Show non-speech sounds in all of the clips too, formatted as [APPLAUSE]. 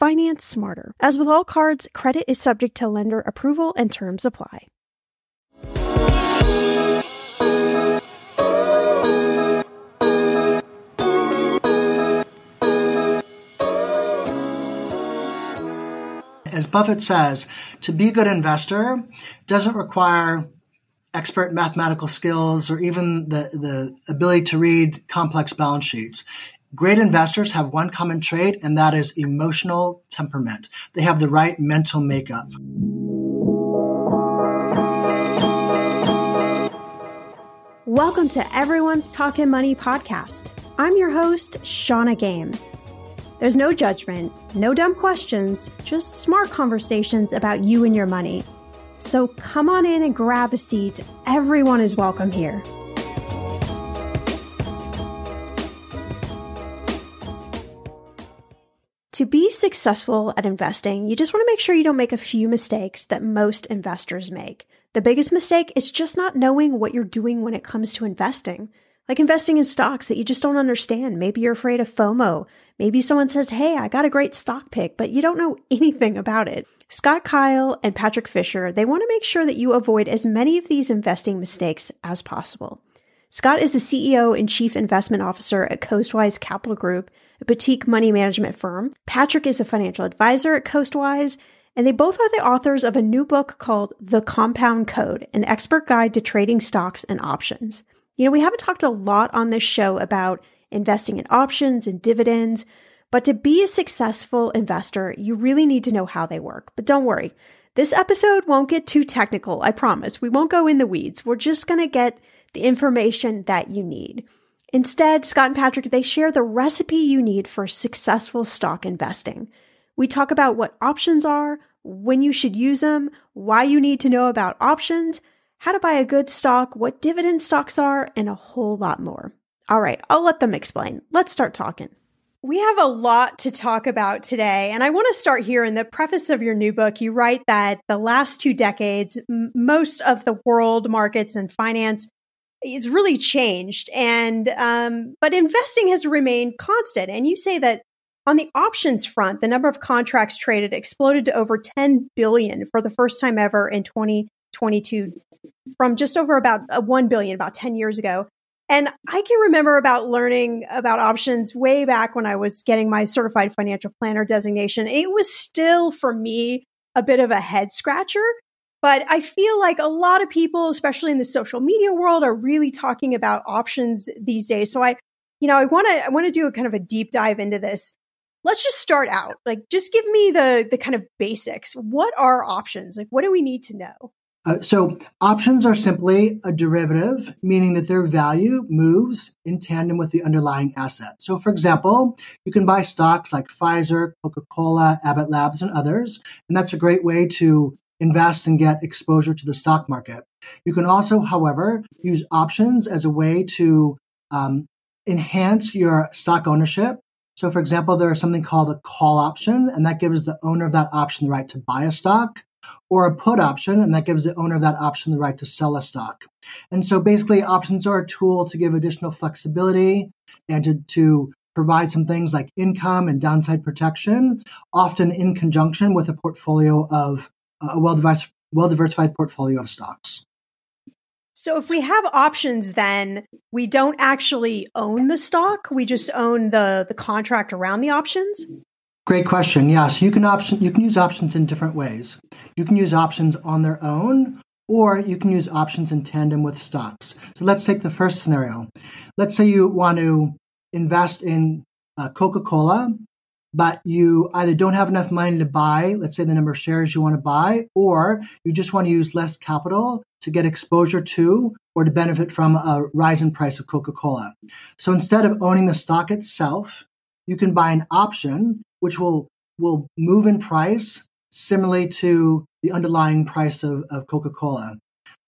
Finance smarter. As with all cards, credit is subject to lender approval and terms apply. As Buffett says, to be a good investor doesn't require expert mathematical skills or even the, the ability to read complex balance sheets. Great investors have one common trait, and that is emotional temperament. They have the right mental makeup. Welcome to Everyone's Talking Money podcast. I'm your host, Shannah Game. There's no judgment, no dumb questions, just smart conversations about you and your money. So come on in and grab a seat. Everyone is welcome here. To be successful at investing, you just want to make sure you don't make a few mistakes that most investors make. The biggest mistake is just not knowing what you're doing when it comes to investing. Like investing in stocks that you just don't understand. Maybe you're afraid of FOMO. Maybe someone says, Hey, I got a great stock pick, but you don't know [LAUGHS] anything about it. Scott Kyle and Patrick Fischer, they want to make sure that you avoid as many of these investing mistakes as possible. Scott is the CEO and Chief Investment Officer at Coastwise Capital Group, a boutique money management firm. Patrick is a financial advisor at Coastwise, and they both are the authors of a new book called The Compound Code, an expert guide to trading stocks and options. You know, we haven't talked a lot on this show about investing in options and dividends, but to be a successful investor, you really need to know how they work. But don't worry, this episode won't get too technical, I promise. We won't go in the weeds. We're just going to get the information that you need. Instead, Scott and Patrick, they share the recipe you need for successful stock investing. We talk about what options are, when you should use them, why you need to know about options, how to buy a good stock, what dividend stocks are, and a whole lot more. All right, I'll let them explain. Let's start talking. We have a lot to talk about today, and I want to start here. In the preface of your new book, you write that the last two decades, m- most of the world markets and finance it's really changed and um, but investing has remained constant and you say that on the options front the number of contracts traded exploded to over 10 billion for the first time ever in 2022 from just over about uh, 1 billion about 10 years ago. And I can remember about learning about options way back when I was getting my certified financial planner designation. It was still for me a bit of a head scratcher. But I feel like a lot of people, especially in the social media world, are really talking about options these days. So I, you know, I want to, I want to do a kind of a deep dive into this. Let's just start out. Like, just give me the, the kind of basics. What are options? Like, what do we need to know? Uh, so options are simply a derivative, meaning that their value moves in tandem with the underlying asset. So for example, you can buy stocks like Pfizer, Coca-Cola, Abbott Labs, and others, and that's a great way to invest and get exposure to the stock market. You can also, however, use options as a way to um, enhance your stock ownership. So for example, there is something called a call option, and that gives the owner of that option the right to buy a stock or a put option, and that gives the owner of that option the right to sell a stock. And so basically, options are a tool to give additional flexibility and to, to provide some things like income and downside protection, often in conjunction with a portfolio of a well diversified portfolio of stocks. So if we have options, then we don't actually own the stock. We just own the the contract around the options. Great question. Yeah, so you can option you can use options in different ways. You can use options on their own, or you can use options in tandem with stocks. So let's take the first scenario. Let's say you want to invest in uh, Coca-Cola, but you either don't have enough money to buy, let's say the number of shares you want to buy, or you just want to use less capital to get exposure to or to benefit from a rise in price of Coca-Cola. So instead of owning the stock itself, you can buy an option which will will move in price similarly to the underlying price of, of Coca-Cola.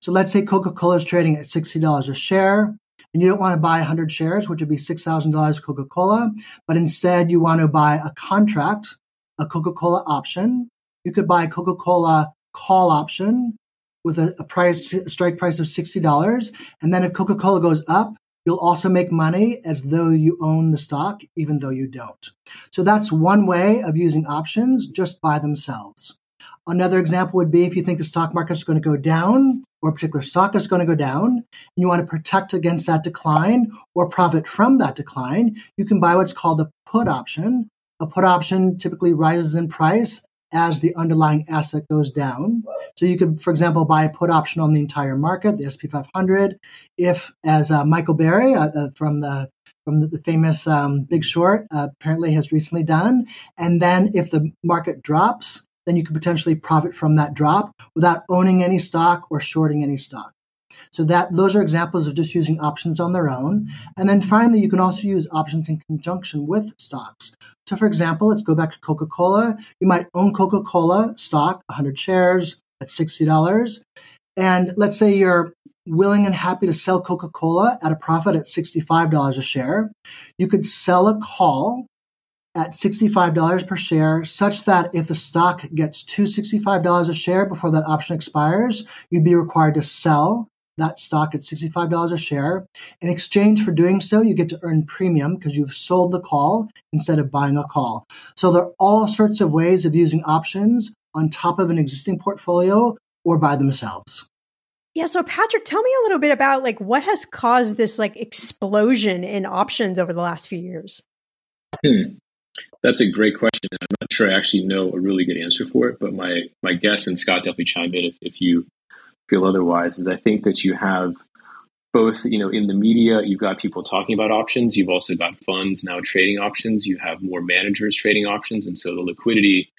So let's say Coca-Cola is trading at $60 a share and you don't want to buy 100 shares, which would be $6,000 Coca-Cola, but instead you want to buy a contract, a Coca-Cola option. You could buy a Coca-Cola call option with a, a price, a strike price of $60. And then if Coca-Cola goes up, You'll also make money as though you own the stock, even though you don't. So that's one way of using options just by themselves. Another example would be if you think the stock market is going to go down or a particular stock is going to go down and you want to protect against that decline or profit from that decline, you can buy what's called a put option. A put option typically rises in price as the underlying asset goes down. So you could, for example, buy a put option on the entire market, the SP 500. If, as uh, Michael Burry uh, uh, from the from the famous um, Big Short uh, apparently has recently done, and then if the market drops, then you could potentially profit from that drop without owning any stock or shorting any stock. So that those are examples of just using options on their own. And then finally, you can also use options in conjunction with stocks. So for example, let's go back to Coca-Cola. You might own Coca-Cola stock, 100 shares at $60. And let's say you're willing and happy to sell Coca-Cola at a profit at $65 a share. You could sell a call at $65 per share, such that if the stock gets to $65 a share before that option expires, you'd be required to sell that stock at $65 a share. In exchange for doing so, you get to earn premium because you've sold the call instead of buying a call. So there are all sorts of ways of using options on top of an existing portfolio or by themselves. Yeah, so Patrick, tell me a little bit about like what has caused this like explosion in options over the last few years. Hmm. That's a great question. I'm not sure I actually know a really good answer for it, but my my guess, and Scott definitely chime in if, if you feel otherwise, is I think that you have both, you know, in the media, you've got people talking about options. You've also got funds now trading options. You have more managers trading options. And so the liquidity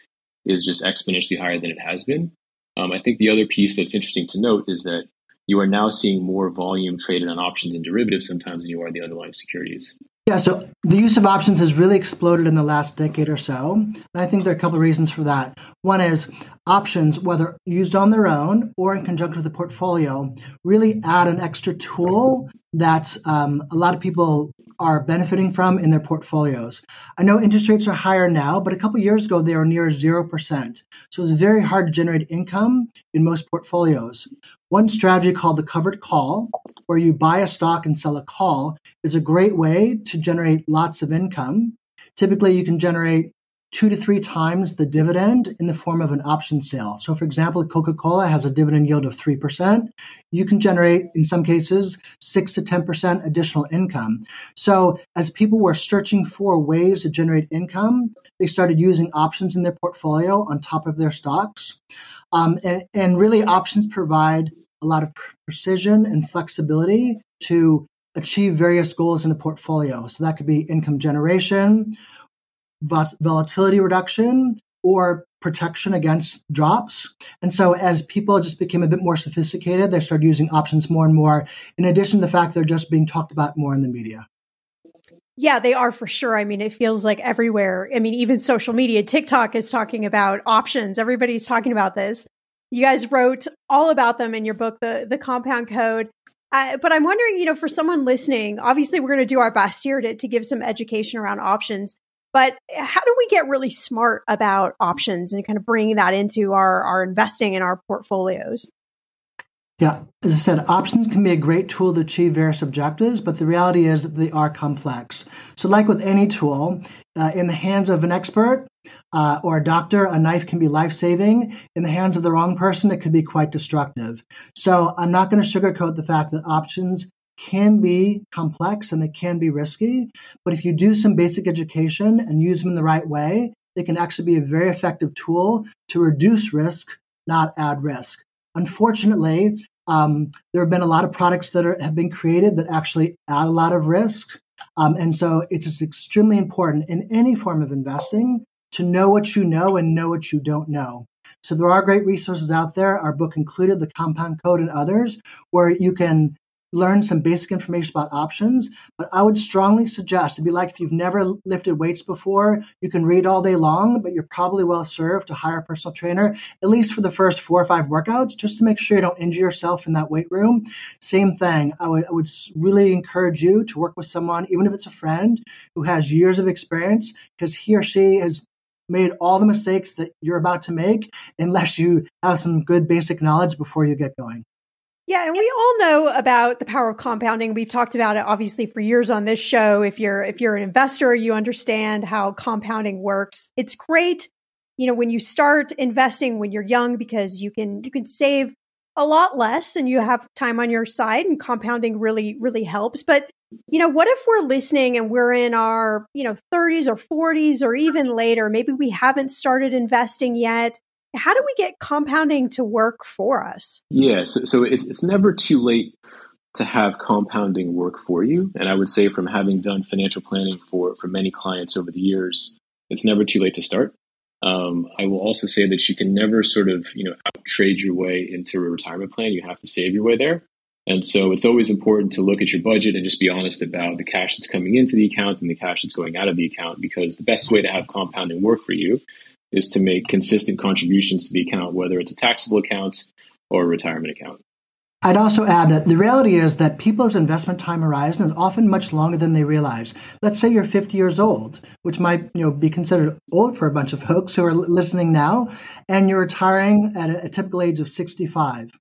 is just exponentially higher than it has been. Um, I think the other piece that's interesting to note is that you are now seeing more volume traded on options and derivatives sometimes than you are the underlying securities. Yeah, so the use of options has really exploded in the last decade or so. And I think there are a couple of reasons for that. One is options, whether used on their own or in conjunction with the portfolio, really add an extra tool that um, a lot of people are benefiting from in their portfolios. I know interest rates are higher now, but a couple years ago they were near 0%. So it's very hard to generate income in most portfolios. One strategy called the covered call, where you buy a stock and sell a call, is a great way to generate lots of income. Typically, you can generate two to three times the dividend in the form of an option sale. So, for example, Coca Cola has a dividend yield of 3%. You can generate, in some cases, 6 to 10% additional income. So, as people were searching for ways to generate income, they started using options in their portfolio on top of their stocks. Um, and, and really, options provide a lot of precision and flexibility to achieve various goals in a portfolio. So that could be income generation, volatility reduction, or protection against drops. And so as people just became a bit more sophisticated, they started using options more and more, in addition to the fact they're just being talked about more in the media. Yeah, they are for sure. I mean, it feels like everywhere. I mean, even social media, TikTok is talking about options. Everybody's talking about this. You guys wrote all about them in your book, the the Compound Code. Uh, but I'm wondering, you know, for someone listening, obviously we're going to do our best here to, to give some education around options. But how do we get really smart about options and kind of bringing that into our, our investing in our portfolios? Yeah, as I said, options can be a great tool to achieve various objectives, but the reality is that they are complex. So, like with any tool, uh, in the hands of an expert uh, or a doctor, a knife can be life saving. In the hands of the wrong person, it could be quite destructive. So, I'm not going to sugarcoat the fact that options can be complex and they can be risky. But if you do some basic education and use them in the right way, they can actually be a very effective tool to reduce risk, not add risk. Unfortunately, um, there have been a lot of products that are, have been created that actually add a lot of risk. Um, and so it is extremely important in any form of investing to know what you know and know what you don't know. So there are great resources out there, our book included, the Compound Code and others, where you can learn some basic information about options, but I would strongly suggest it'd be like if you've never lifted weights before, you can read all day long, but you're probably well served to hire a personal trainer, at least for the first four or five workouts, just to make sure you don't injure yourself in that weight room. Same thing. I would, I would really encourage you to work with someone, even if it's a friend who has years of experience, because he or she has made all the mistakes that you're about to make unless you have some good basic knowledge before you get going. Yeah, and we all know about the power of compounding. We've talked about it obviously for years on this show. If you're if you're an investor, you understand how compounding works. It's great, you know, when you start investing when you're young because you can you can save a lot less and you have time on your side and compounding really really helps. But you know, what if we're listening and we're in our, you know, 30s or 40s or even later, maybe we haven't started investing yet how do we get compounding to work for us? Yeah, so, so it's, it's never too late to have compounding work for you. And I would say, from having done financial planning for, for many clients over the years, it's never too late to start. Um, I will also say that you can never sort of, you know, out trade your way into a retirement plan. You have to save your way there. And so it's always important to look at your budget and just be honest about the cash that's coming into the account and the cash that's going out of the account because the best way to have compounding work for you is to make consistent contributions to the account, whether it's a taxable account or a retirement account. I'd also add that the reality is that people's investment time horizon is often much longer than they realize. Let's say you're 50 years old, which might you know be considered old for a bunch of folks who are listening now, and you're retiring at a, typical age of 65.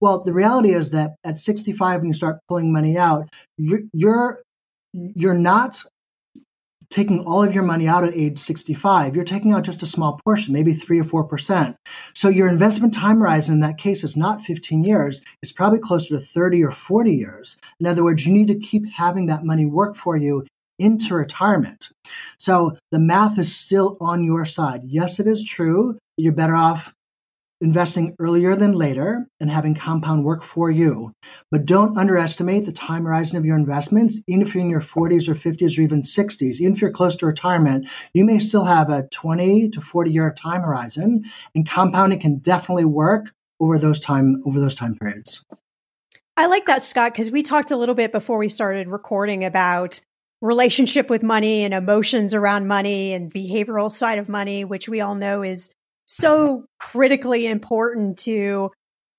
Well, the reality is that at 65, when you start pulling money out, you're you're, you're not taking all of your money out at age 65, you're taking out just a small portion, maybe 3 or 4%. So your investment time horizon in that case is not 15 years, it's probably closer to 30 or 40 years. In other words, you need to keep having that money work for you into retirement. So the math is still on your side. Yes, it is true. You're better off investing earlier than later and having compound work for you. But don't underestimate the time horizon of your investments. Even if you're in your 40s or 50s or even 60s, even if you're close to retirement, you may still have a 20 to 40 year time horizon and compounding can definitely work over those time over those time periods. I like that Scott because we talked a little bit before we started recording about relationship with money and emotions around money and behavioral side of money which we all know is so critically important to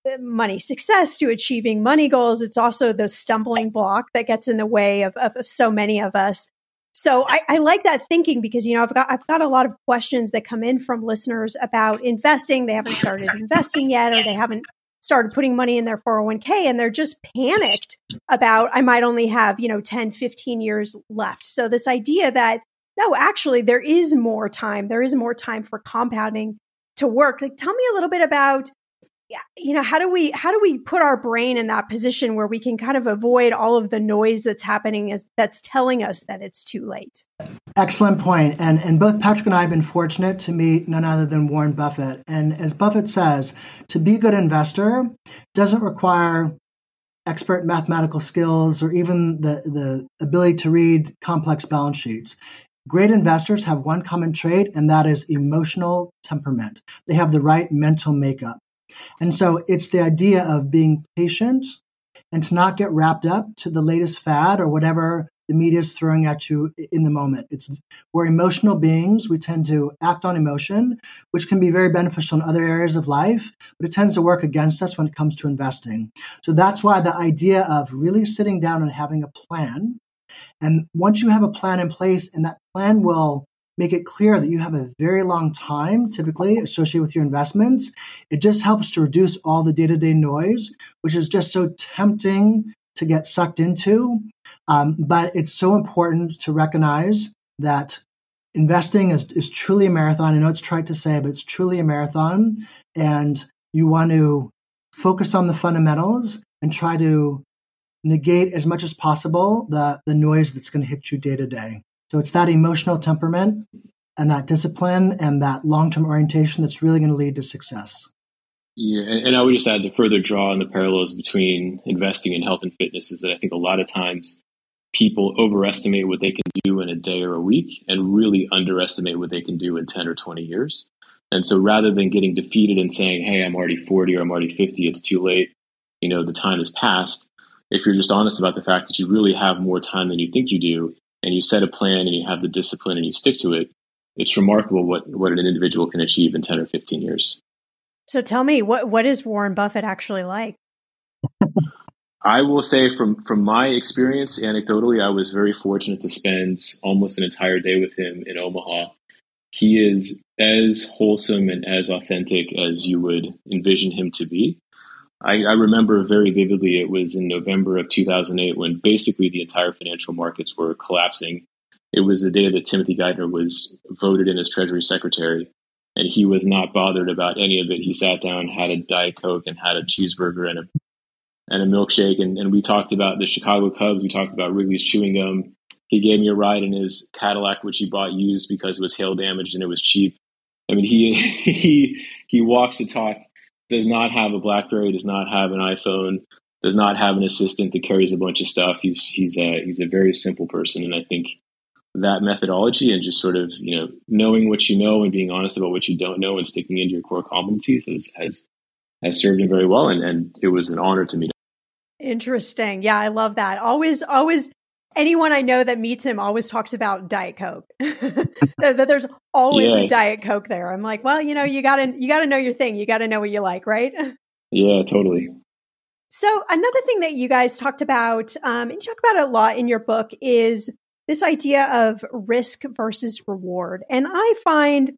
uh, money success, to achieving money goals. It's also the stumbling block that gets in the way of, of, of so many of us. So I, I, like that thinking because you know I've got I've got a lot of questions that come in from listeners about investing. They haven't started investing yet, or they haven't started putting money in their 401k and they're just panicked about I might only have, you know, 10, 15 years left. So this idea that no, actually, there is more time. There is more time for compounding to work. Like, tell me a little bit about you know how do we how do we put our brain in that position where we can kind of avoid all of the noise that's happening as that's telling us that it's too late excellent point. point and and both patrick and i have been fortunate to meet none other than warren buffett and as buffett says to be a good investor doesn't require expert mathematical skills or even the the ability to read complex balance sheets Great investors have one common trait, and that is emotional temperament. They have the right mental makeup. And so it's the idea of being patient and to not get wrapped up to the latest fad or whatever the media is throwing at you in the moment. It's we're emotional beings. We tend to act on emotion, which can be very beneficial in other areas of life, but it tends to work against us when it comes to investing. So that's why the idea of really sitting down and having a plan. And once you have a plan in place and that plan will make it clear that you have a very long time typically associated with your investments. It just helps to reduce all the day to day noise, which is just so tempting to get sucked into. Um, but it's so important to recognize that investing is, is truly a marathon. I know it's trite to say, but it's truly a marathon. And you want to focus on the fundamentals and try to negate as much as possible the, the noise that's going to hit you day to day. So it's that emotional temperament and that discipline and that long term orientation that's really going to lead to success. Yeah, and, I would just add to further draw on the parallels between investing in health and fitness is that I think a lot of times people overestimate what they can do in a day or a week and really underestimate what they can do in 10 or 20 years. And so rather than getting defeated and saying, hey, I'm already 40 or I'm already 50, it's too late, you know, the time has passed. If you're just honest about the fact that you really have more time than you think you do, and you set a plan and you have the discipline and you stick to it, it's remarkable what, what an individual can achieve in 10 or 15 years. So tell me, what, what is Warren Buffett actually like? I will say from, from my experience, anecdotally, I was very fortunate to spend almost an entire day with him in Omaha. He is as wholesome and as authentic as you would envision him to be. I, I, remember very vividly it was in November of 2008 when basically the entire financial markets were collapsing. It was the day that Timothy Geithner was voted in as Treasury Secretary, and he was not bothered about any of it. He sat down, had a Diet Coke, and had a cheeseburger and a and a milkshake. And, and we talked about the Chicago Cubs. We talked about Wrigley's chewing gum. He gave me a ride in his Cadillac, which he bought used because it was hail damaged and it was cheap. I mean, he [LAUGHS] he he walks the talk does not have a BlackBerry, does not have an iPhone, does not have an assistant that carries a bunch of stuff. He's he's a he's a very simple person, and I think that methodology and just sort of you know knowing what you know and being honest about what you don't know and sticking into your core competencies has has has served him very well, and and it was an honor to meet him. Interesting. Yeah, I love that. Always, always anyone I know that meets him always talks about Diet Coke. [LAUGHS] that there's always yeah. a Diet Coke there. I'm like, well, you know, you gotta you gotta know your thing. You gotta know what you like, right? [LAUGHS] Yeah, totally. So another thing that you guys talked about, um, and you talk about a lot in your book, is this idea of risk versus reward. And I find,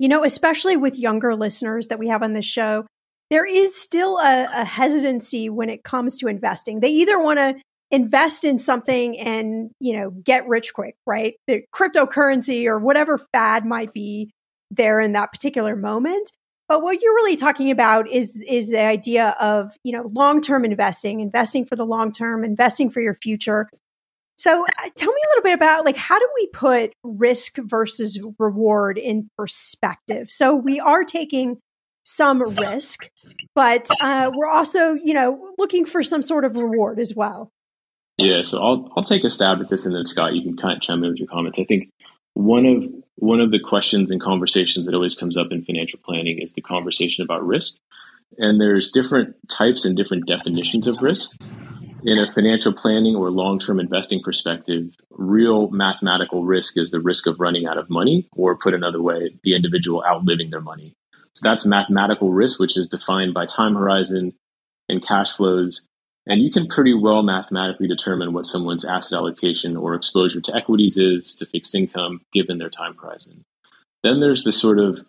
you know, especially with younger listeners that we have on this show, there is still a, a hesitancy when it comes to investing. They either want to invest in something and, you know, get rich quick, right? The cryptocurrency or whatever fad might be there in that particular moment. But what you're really talking about is is the idea of, you know, long-term investing, investing for the long term, investing for your future. So, uh, tell me a little bit about like how do we put risk versus reward in perspective? So, we are taking some risk, but uh, we're also, you know, looking for some sort of reward as well. Yeah, so I'll I'll take a stab at this, and then Scott, you can kind of chime in with your comments. I think one of one of the questions and conversations that always comes up in financial planning is the conversation about risk, and there's different types and different definitions of risk. In a financial planning or long term investing perspective, real mathematical risk is the risk of running out of money, or put another way, the individual outliving their money. So that's mathematical risk, which is defined by time horizon and cash flows and you can pretty well mathematically determine what someone's asset allocation or exposure to equities is to fixed income given their time horizon. Then there's the sort of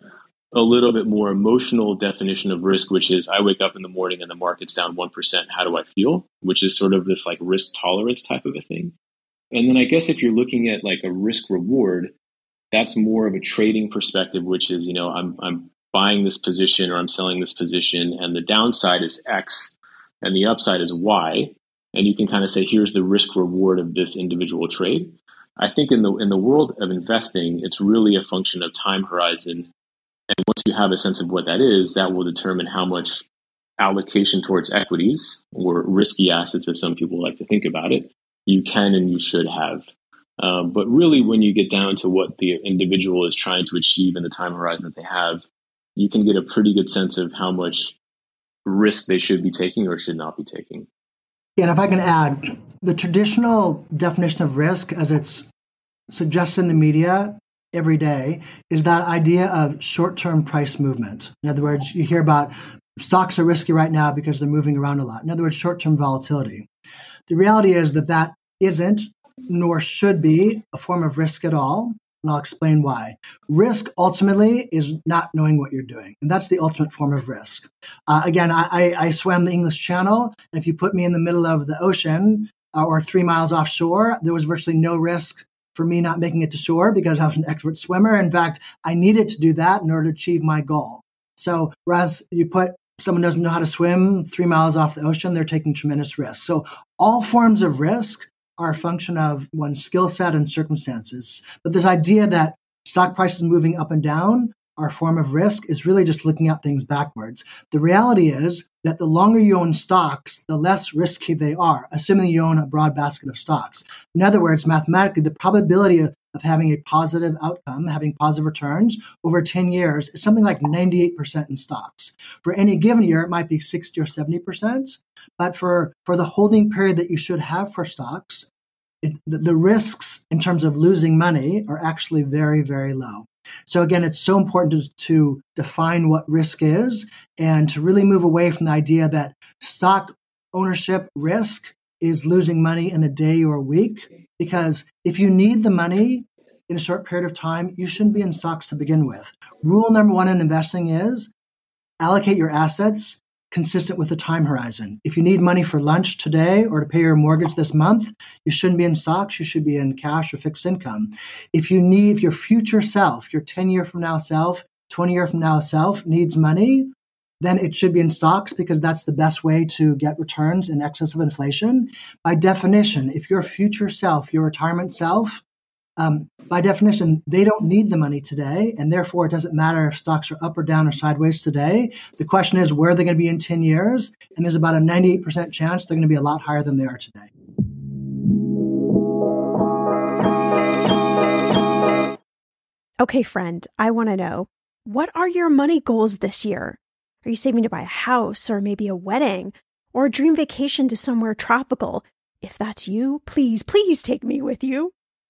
a little bit more emotional definition of risk, which is I wake up in the morning and the market's down 1%. How do I feel? Which is sort of this like risk tolerance type of a thing. And then I guess if you're looking at like a risk reward, that's more of a trading perspective, which is, you know, I'm, I'm buying this position or I'm selling this position, and the downside is X and the upside is Y. And you can kind of say, here's the risk reward of this individual trade. I think in the in the world of investing, it's really a function of time horizon. And once you have a sense of what that is, that will determine how much allocation towards equities or risky assets, as some people like to think about it, you can and you should have. Um, but really, when you get down to what the individual is trying to achieve in the time horizon that they have, you can get a pretty good sense of how much risk they should be taking or should not be taking. Yeah, and if I can add, the traditional definition of risk, as it's suggested in the media every day, is that idea of short term price movement. In other words, you hear about stocks are risky right now because they're moving around a lot. In other words, short term volatility. The reality is that that isn't, nor should be, a form of risk at all. And I'll explain why. Risk ultimately is not knowing what you're doing. And that's the ultimate form of risk. Uh, again, I, I, swam the English Channel. And if you put me in the middle of the ocean uh, or three miles offshore, there was virtually no risk for me not making it to shore because I was an expert swimmer. In fact, I needed to do that in order to achieve my goal. So, whereas you put someone doesn't know how to swim three miles off the ocean, they're taking tremendous risk. So, all forms of risk are a function of one's skill set and circumstances. But this idea that stock prices moving up and down are a form of risk is really just looking at things backwards. The reality is that the longer you own stocks, the less risky they are, assuming you own a broad basket of stocks. In other words, mathematically, the probability of, of having a positive outcome, having positive returns over 10 years is something like 98% in stocks. For any given year, it might be 60 or 70%. But for, for the holding period that you should have for stocks, it, the, risks in terms of losing money are actually very, very low. So again, it's so important to, to, define what risk is and to really move away from the idea that stock ownership risk is losing money in a day or a week. Because if you need the money in a short period of time, you shouldn't be in stocks to begin with. Rule number one in investing is allocate your assets consistent with the time horizon. If you need money for lunch today or to pay your mortgage this month, you shouldn't be in stocks, you should be in cash or fixed income. If you need your future self, your 10 year from now self, 20 year from now self needs money, then it should be in stocks because that's the best way to get returns in excess of inflation. By definition, if your future self, your retirement self, um, by definition, they don't need the money today, and therefore it doesn't matter if stocks are up or down or sideways today. The question is where are they going to be in 10 years? And there's about a 98% chance they're going to be a lot higher than they are today. Okay, friend, I want to know what are your money goals this year? Are you saving to buy a house or maybe a wedding or a dream vacation to somewhere tropical? If that's you, please, please take me with you.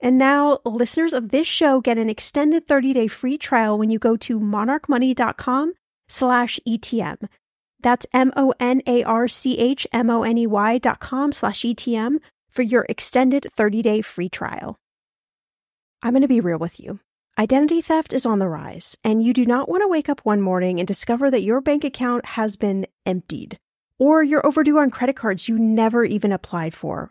And now listeners of this show get an extended 30-day free trial when you go to monarchmoney.com slash ETM. That's M-O-N-A-R-C-H-M-O-N-E-Y dot com slash ETM for your extended 30-day free trial. I'm going to be real with you. Identity theft is on the rise, and you do not want to wake up one morning and discover that your bank account has been emptied, or you're overdue on credit cards you never even applied for.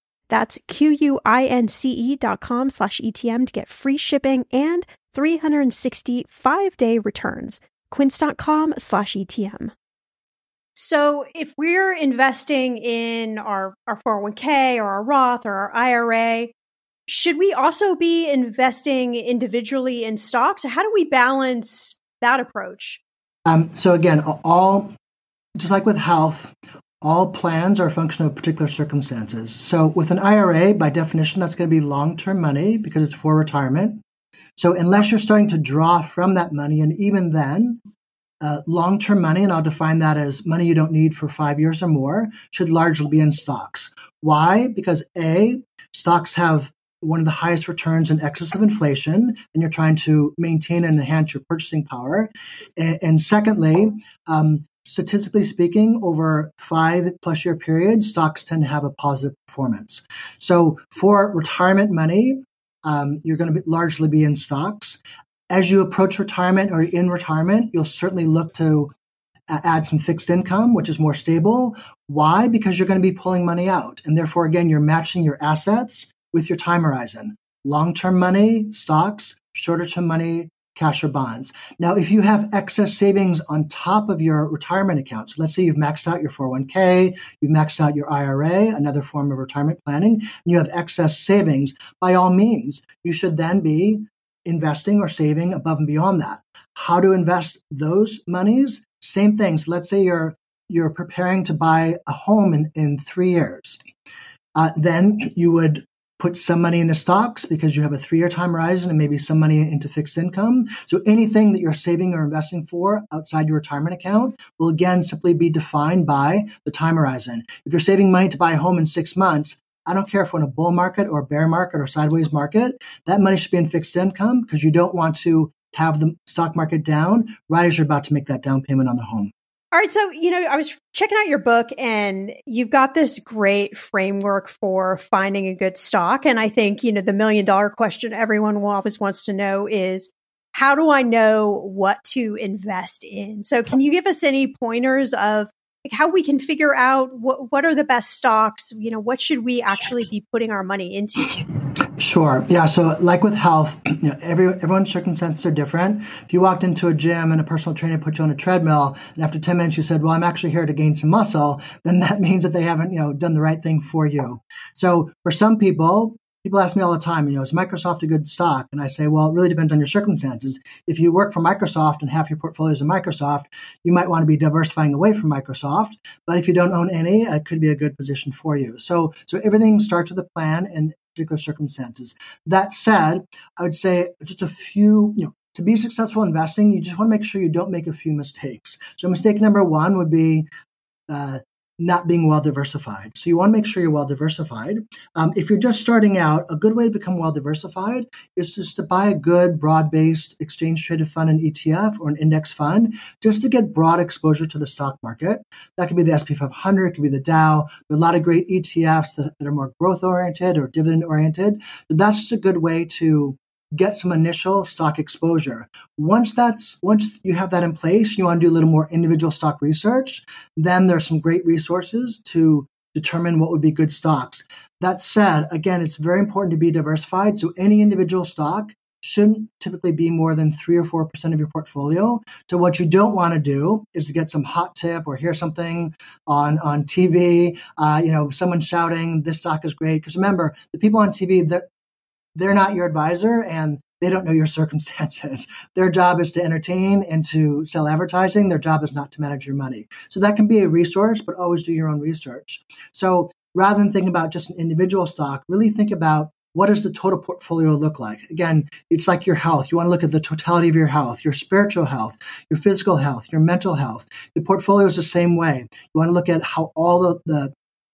That's Q-U-I-N-C-E dot com slash ETM to get free shipping and 365 day returns. Quince.com slash ETM. So if we're investing in our, our 401k or our Roth or our IRA, should we also be investing individually in stocks? How do we balance that approach? Um, so again, all just like with health, all plans are a function of particular circumstances. So with an IRA, by definition, that's going to be long-term money because it's for retirement. So unless you're starting to draw from that money, and even then, uh, long term money, and I'll define that as money you don't need for five years or more, should largely be in stocks. Why? Because A, stocks have one of the highest returns in excess of inflation, and you're trying to maintain and enhance your purchasing power. And, and secondly, um, statistically speaking, over five plus year periods, stocks tend to have a positive performance. So for retirement money, um, you're going to be, largely be in stocks as you approach retirement or in retirement, you'll certainly look to add some fixed income, which is more stable. Why? Because you're going to be pulling money out. And therefore, again, you're matching your assets with your time horizon. Long term money, stocks, shorter term money, cash or bonds. Now, if you have excess savings on top of your retirement account, so let's say you've maxed out your 401k, you've maxed out your IRA, another form of retirement planning, and you have excess savings, by all means, you should then be investing or saving above and beyond that. How to invest those monies? Same things. Let's say you're you're preparing to buy a home in, in three years. Uh, then you would put some money into stocks because you have a three year time horizon and maybe some money into fixed income. So anything that you're saving or investing for outside your retirement account will again simply be defined by the time horizon. If you're saving money to buy a home in six months, I don't care if we're in a bull market or bear market or sideways market, that money should be in fixed income because you don't want to have the stock market down right as you're about to make that down payment on the home. All right. So, you know, I was checking out your book and you've got this great framework for finding a good stock. And I think, you know, the million dollar question everyone always wants to know is how do I know what to invest in? So, can you give us any pointers of like how we can figure out what, what are the best stocks? You know, what should we actually be putting our money into? Sure. Yeah. So, like with health, [CLEARS THROAT] you know, every everyone's circumstances are different. If you walked into a gym and a personal trainer put you on a treadmill, and after ten minutes you said, "Well, I'm actually here to gain some muscle," [LAUGHS] then that means that they haven't, you know, done the right thing for you. So, for some people, people ask me all the time, you know, is Microsoft a good stock? And I say, well, it really depends on your circumstances. If you work for Microsoft and half your portfolio is in Microsoft, you might want to be diversifying away from Microsoft. But if you don't own any, it could be a good position for you. So, so everything starts with a plan, and particular circumstances. That said, I would say just a few, you know, to be successful investing, you just want to make sure you don't make a few mistakes. So, mistake number one would be uh, not being well diversified. So you want to make sure you're well diversified. Um, if you're just starting out, a good way to become well diversified is just to buy a good broad based exchange traded fund, an ETF or an index fund, just to get broad exposure to the stock market. That could be the S&P 500, it could be the Dow. There are a lot of great ETFs that, that are more growth oriented or dividend oriented. That's just a good way to get some initial stock exposure. Once that's once you have that in place, you want to do a little more individual stock research, then there's some great resources to determine what would be good stocks. That said, again, it's very important to be diversified. So any individual stock shouldn't typically be more than three or four percent of your portfolio. So what you don't want to do is to get some hot tip or hear something on on TV. Uh, you know, someone shouting, "This stock is great." Because remember, the people on TV that they're not your advisor and they don't know your circumstances. [LAUGHS] Their job is to entertain and to sell advertising. Their job is not to manage your money. So that can be a resource, but always do your own research. So rather than think about just an individual stock, really think about what does the total portfolio look like? Again, it's like your health. You want to look at the totality of your health, your spiritual health, your physical health, your mental health. The portfolio is the same way. You want to look at how all the, the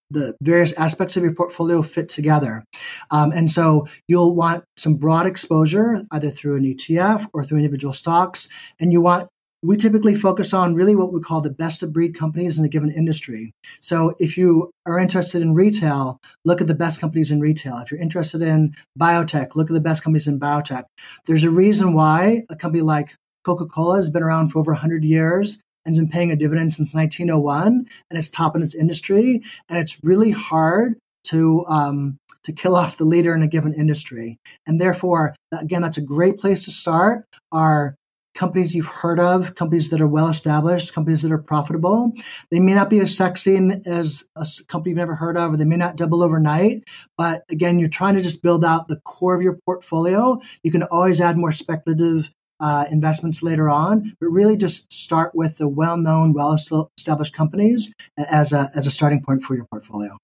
the various aspects of your portfolio fit together. Um, and so you'll want some broad exposure either through an ETF or through individual stocks. And you want, we typically focus on really what we call the best of breed companies in a given industry. So if you are interested in retail, look at the best companies in retail. If you're interested in biotech, look at the best companies in biotech. There's a reason why a company like Coca Cola has been around for over 100 years and has been paying a dividend since 1901, and it's top in its industry. And it's really hard to um, to kill off the leader in a given industry. And therefore, again, that's a great place to start. Are companies you've heard of, companies that are well established, companies that are profitable. They may not be as sexy as a company you've never heard of, or they may not double overnight. But again, you're trying to just build out the core of your portfolio. You can always add more speculative uh, investments later on, but really just start with the well-known, well-established companies as a as a starting point for your portfolio.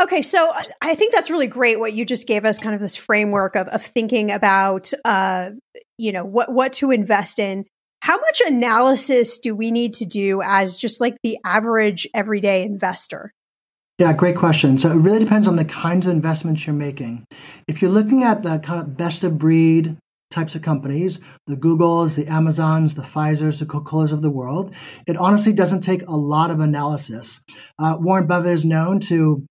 Okay, so I think that's really great. What you just gave us, kind of this framework of of thinking about, uh, you know, what what to invest in. How much analysis do we need to do as just like the average everyday investor? Yeah, great question. So it really depends on the kinds of investments you're making. If you're looking at the kind of best of breed types of companies, the Googles, the Amazons, the Pfizers, the Coca-Colas of the world, it honestly doesn't take a lot of analysis. Uh, Warren Buffett is known to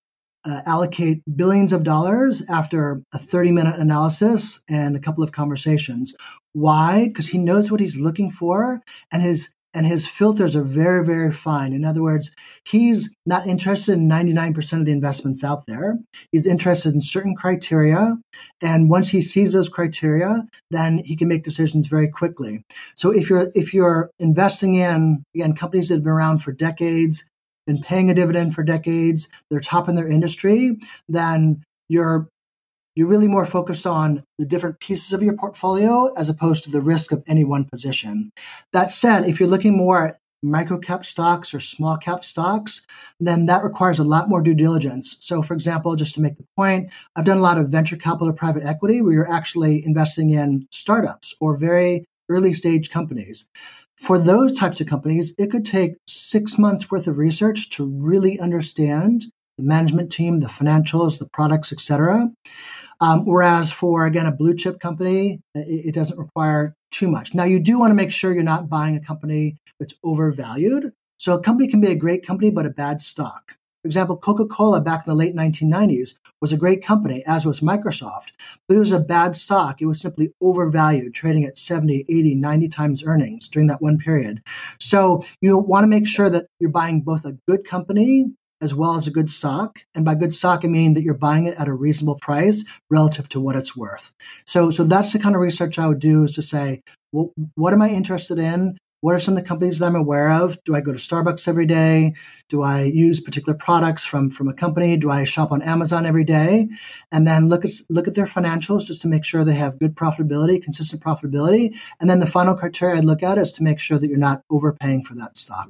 uh, allocate billions of dollars after a 30 minute analysis and a couple of conversations. Why? Because he knows what he's looking for and his and his filters are very, very fine. In other words, he's not interested in 99% of the investments out there. He's interested in certain criteria. And once he sees those criteria, then he can make decisions very quickly. So if you're, if you're investing in, again, companies that have been around for decades, been paying a dividend for decades, they're top in their industry, then you're you're really more focused on the different pieces of your portfolio as opposed to the risk of any one position. That said, if you're looking more at micro cap stocks or small cap stocks, then that requires a lot more due diligence. So, for example, just to make the point, I've done a lot of venture capital private equity where you're actually investing in startups or very early stage companies. For those types of companies, it could take six months worth of research to really understand the management team, the financials, the products, etc. Um, whereas for again a blue chip company, it, it doesn't require too much. Now you do want to make sure you're not buying a company that's overvalued. So a company can be a great company but a bad stock. For example, Coca Cola back in the late 1990s was a great company, as was Microsoft, but it was a bad stock. It was simply overvalued, trading at 70, 80, 90 times earnings during that one period. So you want to make sure that you're buying both a good company as well as a good stock. And by good stock, I mean that you're buying it at a reasonable price relative to what it's worth. So, so that's the kind of research I would do is to say, well, what am I interested in? What are some of the companies that I'm aware of? Do I go to Starbucks every day? Do I use particular products from, from a company? Do I shop on Amazon every day? And then look at look at their financials just to make sure they have good profitability, consistent profitability. And then the final criteria I look at is to make sure that you're not overpaying for that stock.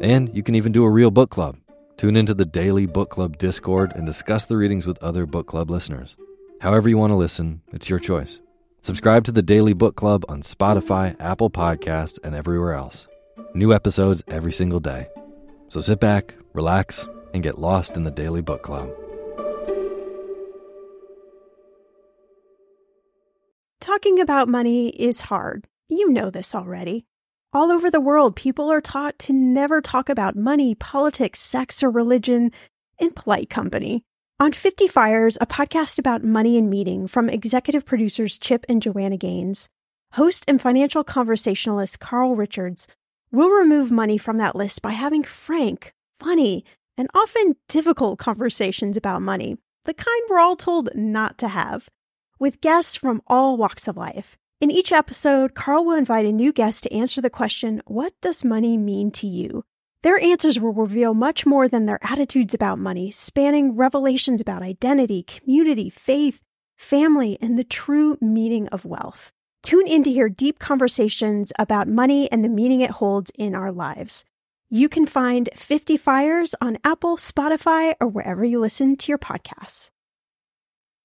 And you can even do a real book club. Tune into the daily book club Discord and discuss the readings with other book club listeners. However, you want to listen, it's your choice. Subscribe to the Daily Book Club on Spotify, Apple Podcasts, and everywhere else. New episodes every single day. So sit back, relax, and get lost in the Daily Book Club. Talking about money is hard. You know this already. All over the world, people are taught to never talk about money, politics, sex, or religion in polite company. On 50 Fires, a podcast about money and meeting from executive producers Chip and Joanna Gaines, host and financial conversationalist Carl Richards will remove money from that list by having frank, funny, and often difficult conversations about money, the kind we're all told not to have, with guests from all walks of life. In each episode, Carl will invite a new guest to answer the question, What does money mean to you? Their answers will reveal much more than their attitudes about money, spanning revelations about identity, community, faith, family, and the true meaning of wealth. Tune in to hear deep conversations about money and the meaning it holds in our lives. You can find 50 Fires on Apple, Spotify, or wherever you listen to your podcasts.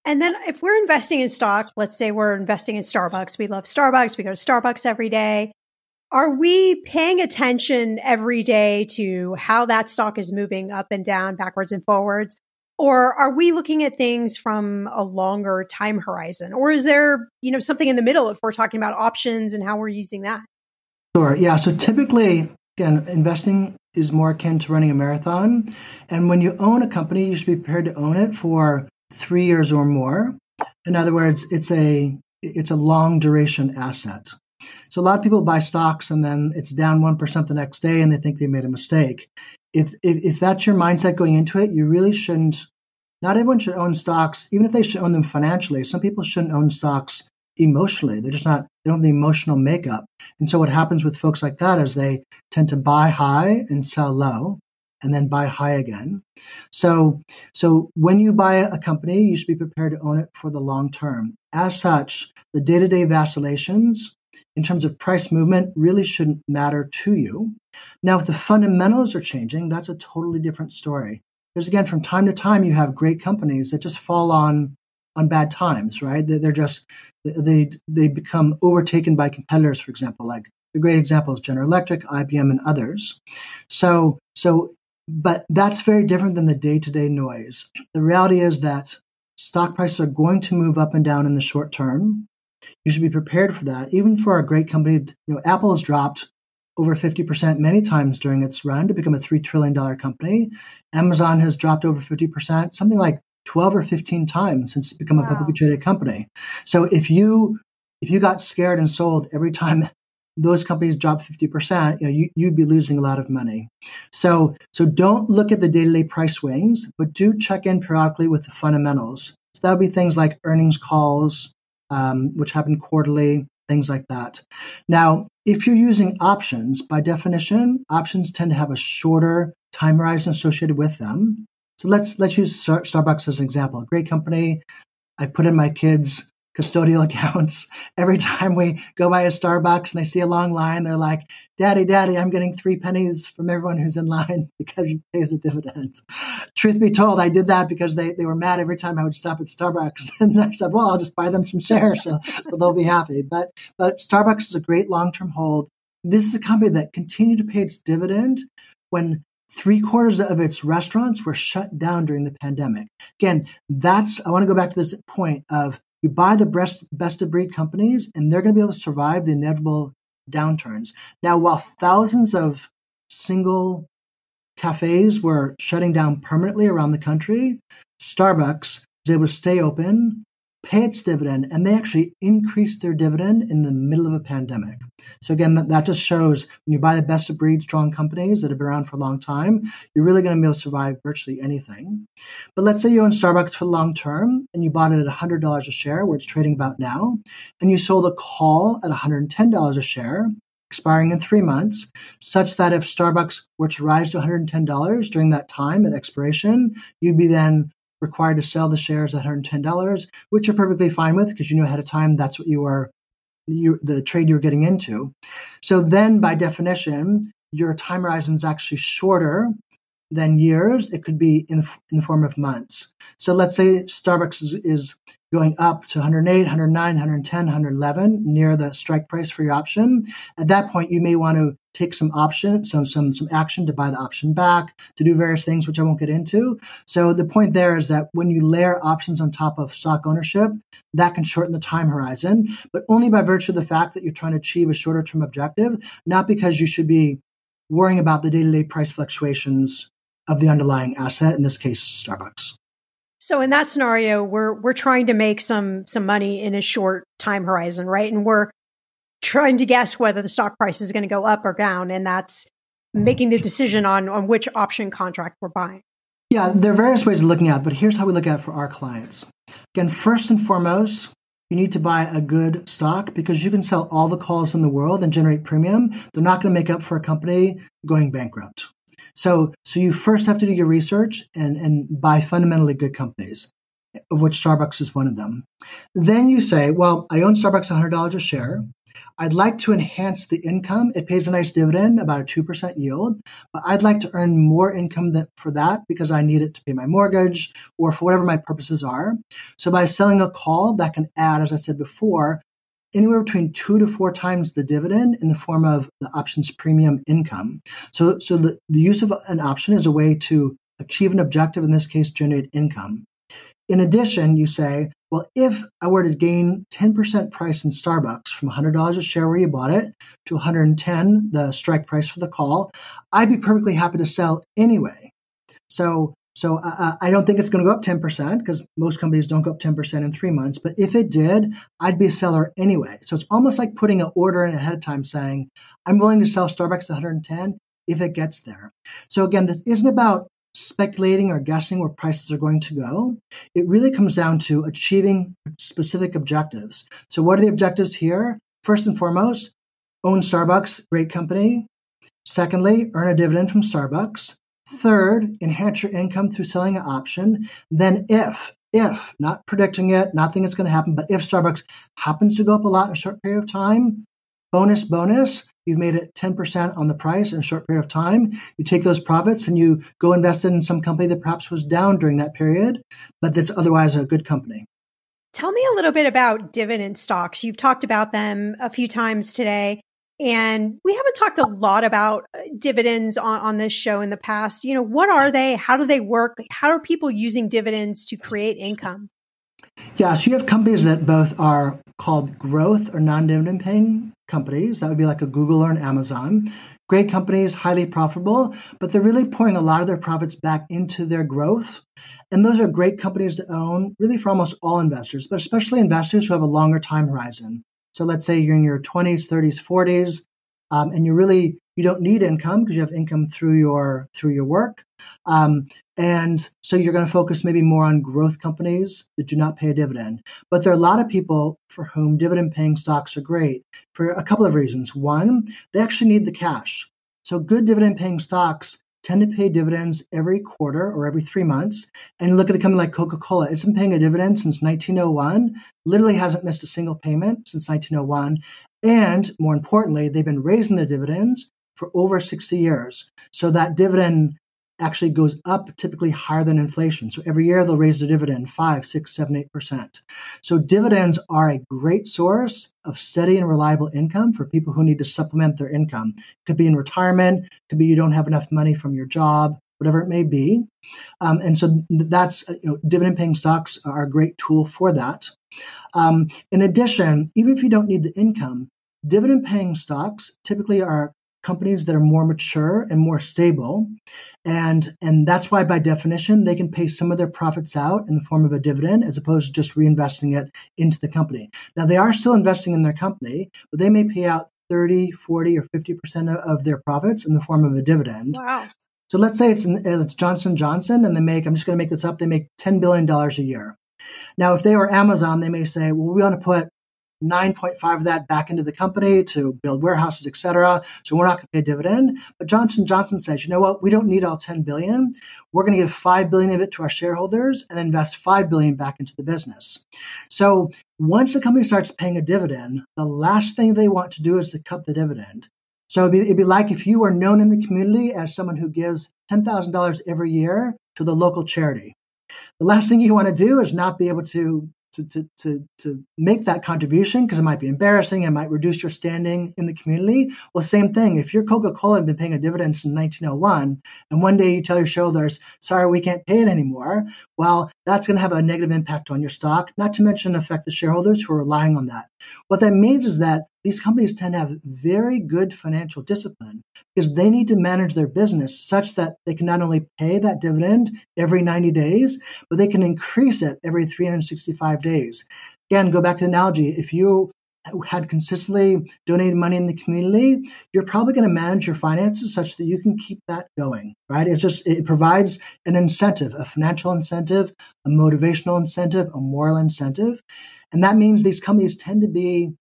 And then if we're investing in stock, let's say we're investing in Starbucks, we love Starbucks, we go to Starbucks every day. Are we paying attention every day to how that stock is moving up and down, backwards and forwards? Or are we looking at things from a longer time horizon? Or is there, you know, something in the middle if we're talking about options and how we're using that? Sure. Yeah. So typically, again, investing is more akin to running a marathon. And when you own a company, you should be prepared to own it for three years or more. In other words, it's a it's a long duration asset. So a lot of people buy stocks and then it's down one percent the next day and they think they made a mistake. If, if if that's your mindset going into it, you really shouldn't. Not everyone should own stocks, even if they should own them financially. Some people shouldn't own stocks emotionally. They're just not. They don't have the emotional makeup. And so what happens with folks like that is they tend to buy high and sell low and then buy high again. So, so when you buy a company, you should be prepared to own it for the long term. As such, the day to day vacillations in terms of price movement really shouldn't matter to you. Now, if the fundamentals are changing, that's a totally different story. Because again, from time to time, you have great companies that just fall on on bad times, right? They're just they they become overtaken by competitors, for example. Like the great example is General Electric, IBM, and others. So so, but that's very different than the day to day noise. The reality is that stock prices are going to move up and down in the short term. You should be prepared for that. Even for a great company, you know, Apple has dropped over 50% many times during its run to become a $3 trillion company. Amazon has dropped over 50%, something like 12 or 15 times since it's become wow. a publicly traded company. So if you if you got scared and sold every time those companies drop 50%, you know, you, you'd be losing a lot of money. So so don't look at the day-to-day price swings, but do check in periodically with the fundamentals. So that would be things like earnings calls, um, which happen quarterly, things like that. Now, if you're using options, by definition, options tend to have a shorter time horizon associated with them. So let's let's use Starbucks as an example. Great company. I put in my kids' custodial [LAUGHS] accounts. Every time we go by a Starbucks and they see a long line, they're like, Daddy, Daddy, I'm getting three pennies from everyone who's in line [LAUGHS] because it pays a dividend. Truth be told, I did that because they, they were mad every time I would stop at Starbucks. [LAUGHS] And I said, well, I'll just buy them some shares so, so they'll be happy. But, but Starbucks is a great long term hold. This is a company that continued to pay its dividend when three quarters of its restaurants were shut down during the pandemic. Again, that's, I want to go back to this point of you buy the best, best of breed companies, and they're going to be able to survive the inevitable downturns. Now, while thousands of single cafes were shutting down permanently around the country, Starbucks was able to stay open, pay its dividend, and they actually increased their dividend in the middle of a pandemic. So again, that, that just shows when you buy the best of breed strong companies that have been around for a long time, you're really going to be able to survive virtually anything. But let's say you own Starbucks for the long term and you bought it at $100 a share, where it's trading about now, and you sold a call at $110 a share, expiring in three months, such that if Starbucks were to rise to $110 during that time at expiration, you'd be then required to sell the shares at $110, which you're perfectly fine with because you knew ahead of time that's what you were, you, the trade you're getting into. So then, by definition, your time horizon is actually shorter than years. It could be in the, in the form of months. So let's say Starbucks is, is going up to 108, 109, 110, 111 near the strike price for your option. At that point, you may want to take some option, some some some action to buy the option back, to do various things which I won't get into. So the point there is that when you layer options on top of stock ownership, that can shorten the time horizon, but only by virtue of the fact that you're trying to achieve a shorter term objective, not because you should be worrying about the day-to-day price fluctuations of the underlying asset, in this case Starbucks. So in that scenario, we're we're trying to make some some money in a short time horizon, right? And we're trying to guess whether the stock price is going to go up or down, and that's making the decision on on which option contract we're buying. Yeah, there are various ways of looking at it, but here's how we look at it for our clients. Again, first and foremost, you need to buy a good stock because you can sell all the calls in the world and generate premium. They're not going to make up for a company going bankrupt. So, so you first have to do your research and, and buy fundamentally good companies, of which Starbucks is one of them. Then you say, well, I own Starbucks $100 a share. I'd like to enhance the income. It pays a nice dividend, about a 2% yield, but I'd like to earn more income for that because I need it to pay my mortgage or for whatever my purposes are. So by selling a call, that can add, as I said before, anywhere between two to four times the dividend in the form of the options premium income. So, so the, the use of an option is a way to achieve an objective, in this case, generate income. In addition, you say, well, if I were to gain 10% price in Starbucks from $100 a share where you bought it to 110 the strike price for the call, I'd be perfectly happy to sell anyway. So so uh, I don't think it's going to go up 10% because most companies don't go up 10% in three months. But if it did, I'd be a seller anyway. So it's almost like putting an order in ahead of time saying, I'm willing to sell Starbucks at 110 if it gets there. So again, this isn't about speculating or guessing where prices are going to go. It really comes down to achieving specific objectives. So what are the objectives here? First and foremost, own Starbucks, great company. Secondly, earn a dividend from Starbucks. Third, enhance your income through selling an option. Then if, if, not predicting it, not thinking it's going to happen, but if Starbucks happens to go up a lot in a short period of time, bonus, bonus, you've made it 10% on the price in a short period of time. You take those profits and you go invest in some company that perhaps was down during that period, but that's otherwise a good company. Tell me a little bit about dividend stocks. You've talked about them a few times today. And we haven't talked a lot about uh, dividends on, on this show in the past. You know, what are they? How do they work? How are people using dividends to create income? Yeah, so you have companies that both are called growth or non dividend paying companies. That would be like a Google or an Amazon. Great companies, highly profitable, but they're really pouring a lot of their profits back into their growth. And those are great companies to own, really for almost all investors, but especially investors who have a longer time horizon. So let's say you're in your 20s, 30s, 40s, um, and you really you don't need income because you have income through your through your work, um, and so you're going to focus maybe more on growth companies that do not pay a dividend. But there are a lot of people for whom dividend paying stocks are great for a couple of reasons. One, they actually need the cash. So good dividend paying stocks tend to pay dividends every quarter or every three months. And look at a company like Coca Cola. It's been paying a dividend since 1901, literally hasn't missed a single payment since 1901. And more importantly, they've been raising their dividends for over 60 years. So that dividend actually goes up typically higher than inflation. So every year they'll raise the dividend five, six, seven, eight percent. So dividends are a great source of steady and reliable income for people who need to supplement their income. Could be in retirement, could be you don't have enough money from your job, whatever it may be. Um, and so that's you know, dividend paying stocks are a great tool for that. Um, in addition, even if you don't need the income, dividend paying stocks typically are companies that are more mature and more stable. And, and that's why, by definition, they can pay some of their profits out in the form of a dividend as opposed to just reinvesting it into the company. Now, they are still investing in their company, but they may pay out 30, 40, or 50% of their profits in the form of a dividend. Wow. So let's say it's, it's Johnson Johnson and they make, I'm just going to make this up, they make $10 billion a year. Now, if they were Amazon, they may say, well, we want to put 9.5 of that back into the company to build warehouses, et cetera. So we're not going to pay a dividend. But Johnson Johnson says, you know what? We don't need all 10 billion. We're going to give 5 billion of it to our shareholders and invest 5 billion back into the business. So once a company starts paying a dividend, the last thing they want to do is to cut the dividend. So it'd be, it'd be like if you were known in the community as someone who gives $10,000 every year to the local charity. The last thing you want to do is not be able to to, to, to, to make that contribution because it might be embarrassing. It might reduce your standing in the community. Well, same thing. If you're Coca-Cola and been paying a dividend since 1901 and one day you tell your shareholders, sorry, we can't pay it anymore. Well, that's going to have a negative impact on your stock, not to mention affect the shareholders who are relying on that. What that means is that these companies tend to have very good financial discipline because they need to manage their business such that they can not only pay that dividend every 90 days, but they can increase it every 365 days. Again, go back to the analogy. If you had consistently donated money in the community, you're probably going to manage your finances such that you can keep that going, right? It's just, it provides an incentive, a financial incentive, a motivational incentive, a moral incentive. And that means these companies tend to be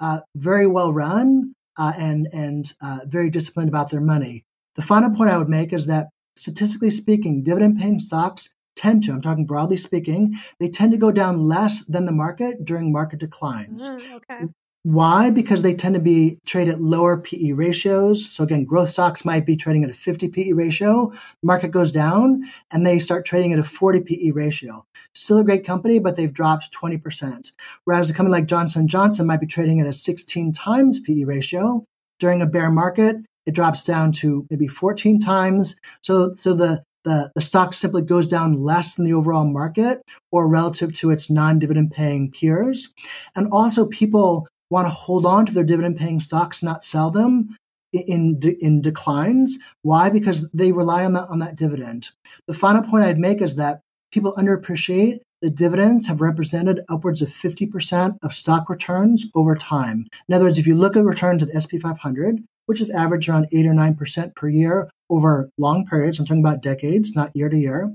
uh, very well run uh, and, and uh, very disciplined about their money. The final point I would make is that statistically speaking, dividend paying stocks tend to, I'm talking broadly speaking, they tend to go down less than the market during market declines. Mm, okay. Why? Because they tend to be traded at lower PE ratios. So again, growth stocks might be trading at a 50 PE ratio. Market goes down and they start trading at a 40 PE ratio. Still a great company, but they've dropped 20%. Whereas a company like Johnson Johnson might be trading at a 16 times PE ratio. During a bear market, it drops down to maybe 14 times. So, so the the, the stock simply goes down less than the overall market or relative to its non dividend paying peers. And also, people want to hold on to their dividend paying stocks, not sell them in, in declines. Why? Because they rely on that, on that dividend. The final point I'd make is that people underappreciate the dividends have represented upwards of 50% of stock returns over time. In other words, if you look at returns of the S&P 500, which has averaged around 8 or 9% per year over long periods, I'm talking about decades, not year to year,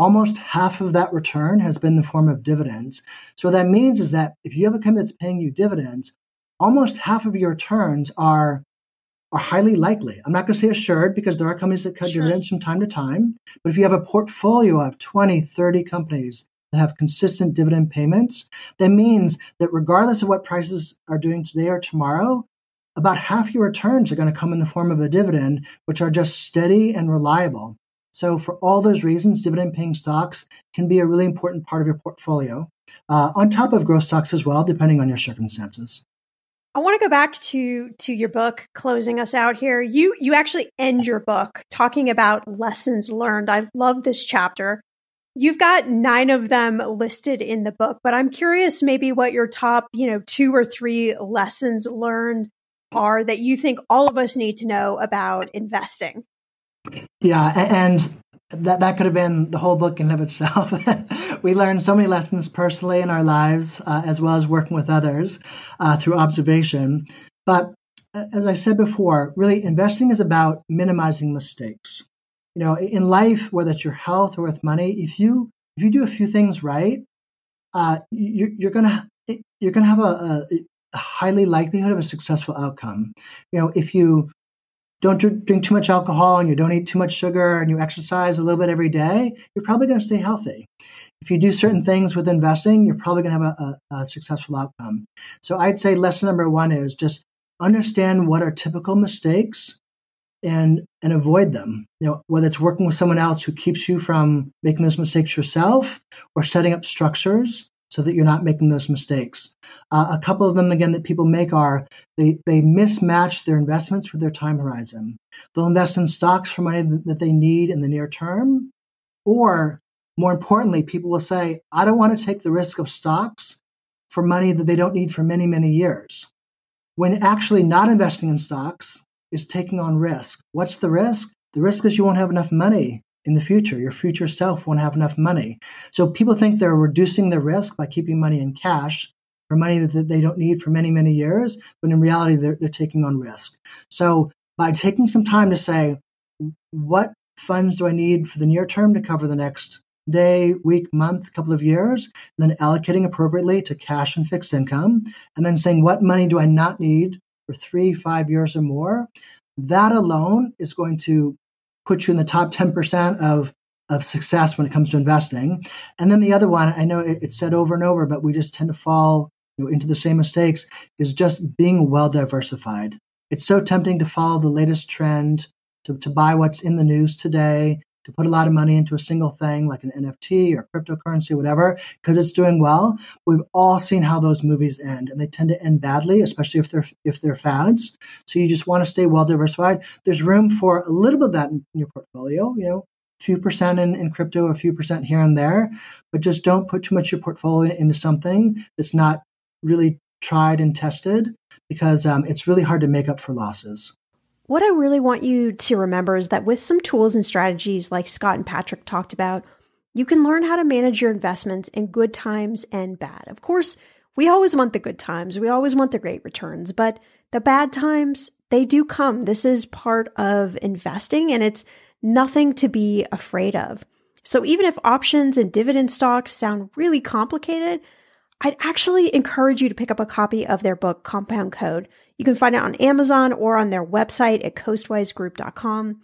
almost half of that return has been in the form of dividends. So what that means is that if you have a company that's paying you dividends, almost half of your returns are are highly likely. I'm not going to say assured because there are companies that cut sure. dividends from time to time. But if you have a portfolio of 20, 30 companies that have consistent dividend payments, that means that regardless of what prices are doing today or tomorrow, about half your returns are going to come in the form of a dividend, which are just steady and reliable. So, for all those reasons, dividend paying stocks can be a really important part of your portfolio, uh, on top of growth stocks as well, depending on your circumstances. I want to go back to to your book closing us out here. You you actually end your book talking about lessons learned. I love this chapter. You've got 9 of them listed in the book, but I'm curious maybe what your top, you know, 2 or 3 lessons learned are that you think all of us need to know about investing. Yeah, and that that could have been the whole book in of itself. [LAUGHS] we learned so many lessons personally in our lives, uh, as well as working with others uh, through observation. But as I said before, really investing is about minimizing mistakes. You know, in life, whether it's your health or with money, if you if you do a few things right, uh, you, you're gonna you're gonna have a, a highly likelihood of a successful outcome. You know, if you don't drink too much alcohol and you don't eat too much sugar and you exercise a little bit every day, you're probably going to stay healthy. If you do certain things with investing, you're probably going to have a, a, a, successful outcome. So I'd say lesson number one is just understand what are typical mistakes and and avoid them. You know, whether it's working with someone else who keeps you from making those mistakes yourself or setting up structures so that you're not making those mistakes. Uh, a couple of them, again, that people make are they, they mismatch their investments with their time horizon. They'll invest in stocks for money that they need in the near term. Or more importantly, people will say, I don't want to take the risk of stocks for money that they don't need for many, many years. When actually not investing in stocks is taking on risk. What's the risk? The risk is you won't have enough money in the future. Your future self won't have enough money. So people think they're reducing their risk by keeping money in cash for money that they don't need for many, many years. But in reality, they're, they're taking on risk. So by taking some time to say, what funds do I need for the near term to cover the next day, week, month, couple of years, and then allocating appropriately to cash and fixed income, and then saying, what money do I not need for three, five years or more? That alone is going to put you in the top 10% of of success when it comes to investing. And then the other one, I know it's said over and over, but we just tend to fall you know, into the same mistakes, is just being well diversified. It's so tempting to follow the latest trend, to, to buy what's in the news today, to put a lot of money into a single thing like an NFT or cryptocurrency, whatever, because it's doing well. We've all seen how those movies end, and they tend to end badly, especially if they're if they're fads. So you just want to stay well diversified. There's room for a little bit of that in your portfolio, you know, a few percent in, in crypto, a few percent here and there, but just don't put too much of your portfolio into something that's not really tried and tested because um, it's really hard to make up for losses. What I really want you to remember is that with some tools and strategies like Scott and Patrick talked about, you can learn how to manage your investments in good times and bad. Of course, we always want the good times, we always want the great returns, but the bad times, they do come. This is part of investing and it's nothing to be afraid of. So even if options and dividend stocks sound really complicated, I'd actually encourage you to pick up a copy of their book, Compound Code. You can find it on Amazon or on their website at coastwisegroup.com.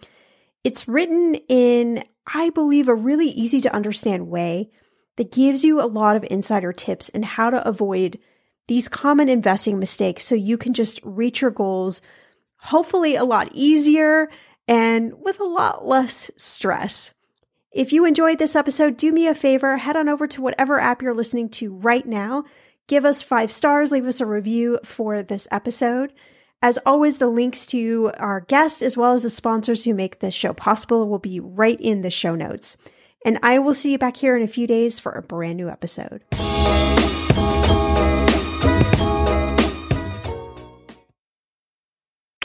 It's written in, I believe, a really easy to understand way that gives you a lot of insider tips and how to avoid these common investing mistakes so you can just reach your goals hopefully a lot easier and with a lot less stress. If you enjoyed this episode, do me a favor, head on over to whatever app you're listening to right now Give us five stars, leave us a review for this episode. As always, the links to our guests as well as the sponsors who make this show possible will be right in the show notes. And I will see you back here in a few days for a brand new episode.